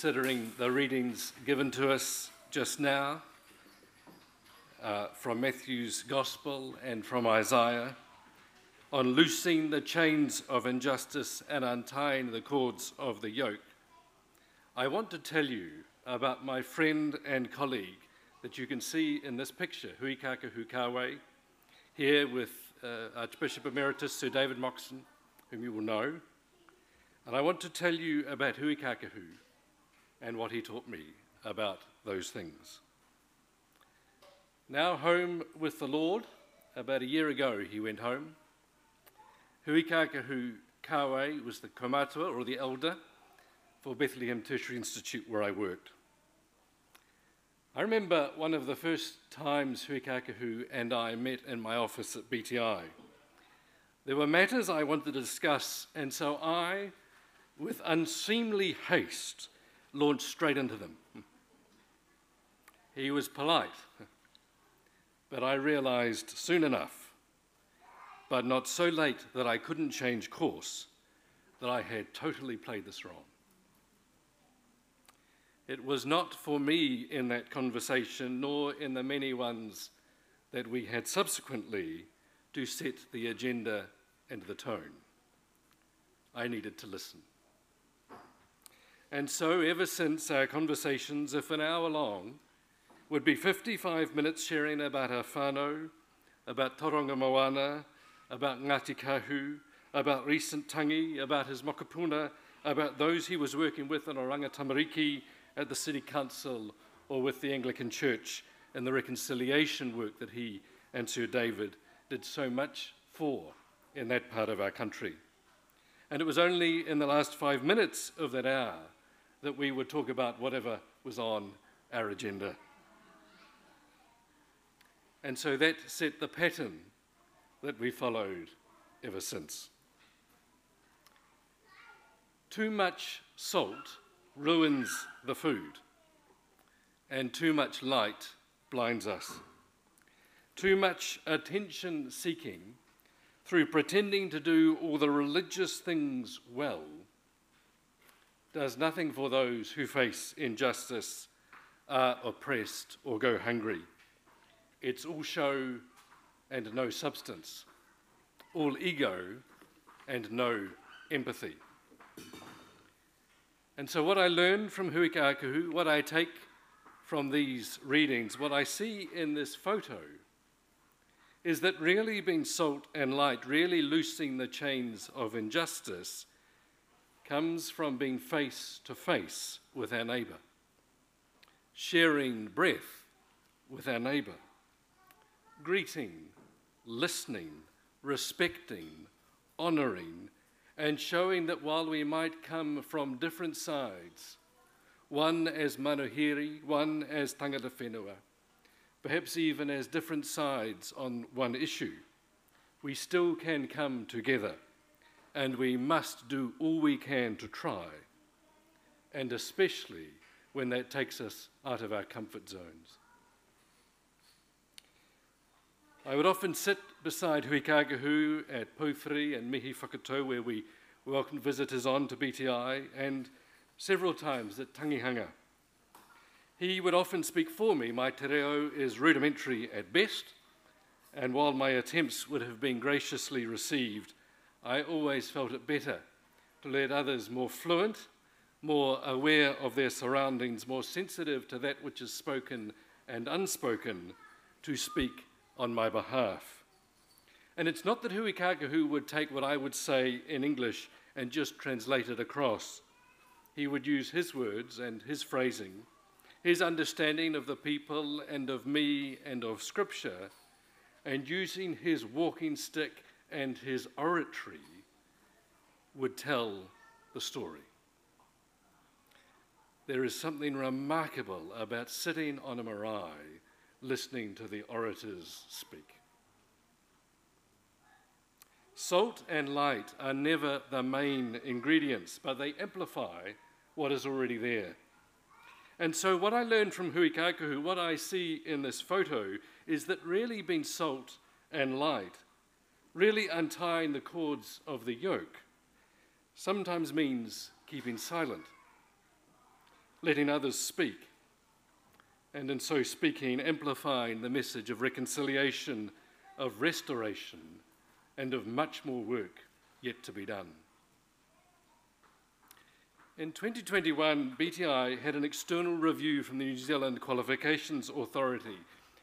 considering the readings given to us just now uh, from Matthew's Gospel and from Isaiah on loosing the chains of injustice and untying the cords of the yoke, I want to tell you about my friend and colleague that you can see in this picture, Huikakahu Kawe, here with uh, Archbishop Emeritus Sir David Moxon, whom you will know. And I want to tell you about Huikakahu and what he taught me about those things. Now home with the Lord, about a year ago he went home. Huikakahu Kawe was the kaumātua, or the elder, for Bethlehem Tertiary Institute where I worked. I remember one of the first times Huikakahu and I met in my office at BTI. There were matters I wanted to discuss, and so I, with unseemly haste, launched straight into them. He was polite, but I realized soon enough, but not so late that I couldn't change course, that I had totally played this wrong. It was not for me in that conversation, nor in the many ones that we had subsequently, to set the agenda and the tone. I needed to listen. And so, ever since our conversations, if an hour long, would be 55 minutes sharing about our whānau, about Tauranga Moana, about Ngāti Kahu, about recent tangi, about his mokopuna, about those he was working with in Oranga Tamariki, at the City Council or with the Anglican Church and the reconciliation work that he and Sir David did so much for in that part of our country. And it was only in the last five minutes of that hour that we would talk about whatever was on our agenda. And so that set the pattern that we followed ever since. Too much salt ruins the food, and too much light blinds us. Too much attention seeking through pretending to do all the religious things well does nothing for those who face injustice, are oppressed, or go hungry. It's all show and no substance, all ego and no empathy. And so, what I learned from Huikakahu, what I take from these readings, what I see in this photo, is that really being salt and light, really loosing the chains of injustice, comes from being face to face with our neighbour, sharing breath with our neighbour, greeting, listening, respecting, honouring, and showing that while we might come from different sides, one as manuhiri, one as tangata whenua, perhaps even as different sides on one issue, we still can come together and we must do all we can to try, and especially when that takes us out of our comfort zones. I would often sit beside Huikakahu at Pōwhiri and Mihi where we welcomed visitors on to BTI, and several times at Tangihanga. He would often speak for me. My te reo is rudimentary at best, and while my attempts would have been graciously received, I always felt it better to let others more fluent, more aware of their surroundings, more sensitive to that which is spoken and unspoken, to speak on my behalf. And it's not that Huikakahu would take what I would say in English and just translate it across. He would use his words and his phrasing, his understanding of the people and of me and of Scripture, and using his walking stick and his oratory would tell the story. There is something remarkable about sitting on a marae listening to the orators speak. Salt and light are never the main ingredients, but they amplify what is already there. And so, what I learned from Huikakahu, what I see in this photo, is that really being salt and light, really untying the cords of the yoke, sometimes means keeping silent. letting others speak, and in so speaking, amplifying the message of reconciliation, of restoration, and of much more work yet to be done. In 2021, BTI had an external review from the New Zealand Qualifications Authority.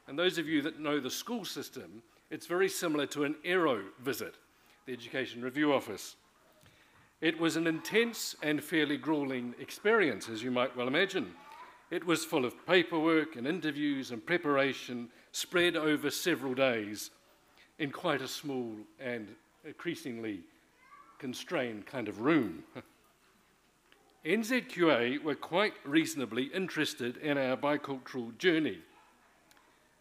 And those of you that know the school system, it's very similar to an ERO visit, the Education Review Office. It was an intense and fairly grueling experience, as you might well imagine. It was full of paperwork and interviews and preparation spread over several days in quite a small and increasingly constrained kind of room. NZQA were quite reasonably interested in our bicultural journey.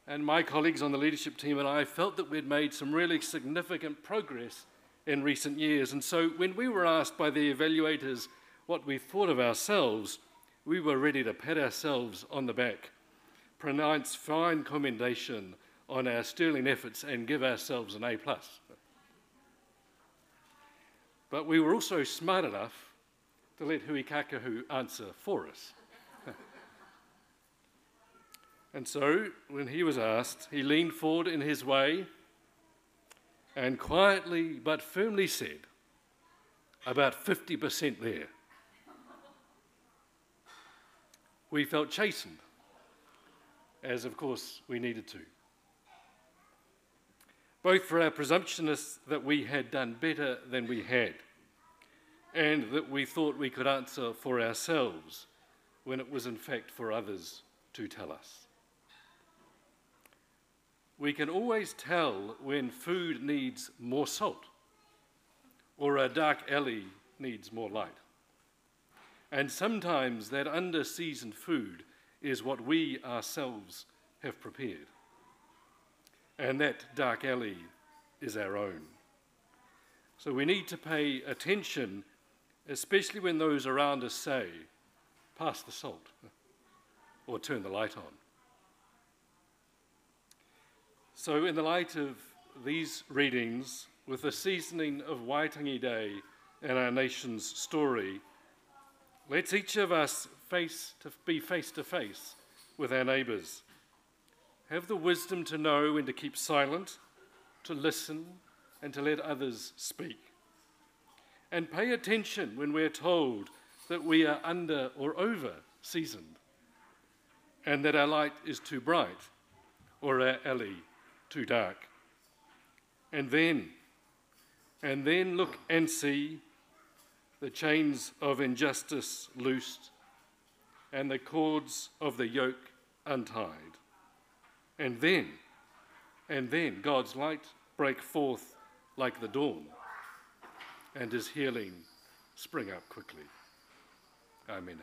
And my colleagues on the leadership team and I felt that we'd made some really significant progress in recent years. And so when we were asked by the evaluators what we thought of ourselves, we were ready to pat ourselves on the back, pronounce fine commendation on our sterling efforts, and give ourselves an A. plus. But we were also smart enough to let Huikakahu answer for us. and so, when he was asked, he leaned forward in his way and quietly but firmly said, About 50% there. We felt chastened, as of course we needed to. Both for our presumptionists that we had done better than we had and that we thought we could answer for ourselves when it was in fact for others to tell us. We can always tell when food needs more salt or a dark alley needs more light. And sometimes that under seasoned food is what we ourselves have prepared. And that dark alley is our own. So we need to pay attention especially when those around us say, pass the salt or turn the light on. So, in the light of these readings, with the seasoning of Waitangi Day and our nation's story, let's each of us face to be face to face with our neighbours. Have the wisdom to know when to keep silent, to listen, and to let others speak. And pay attention when we're told that we are under or over seasoned, and that our light is too bright or our alley too dark. And then, and then look and see the chains of injustice loosed and the cords of the yoke untied. And then, and then God's light break forth like the dawn and his healing spring up quickly. Amen.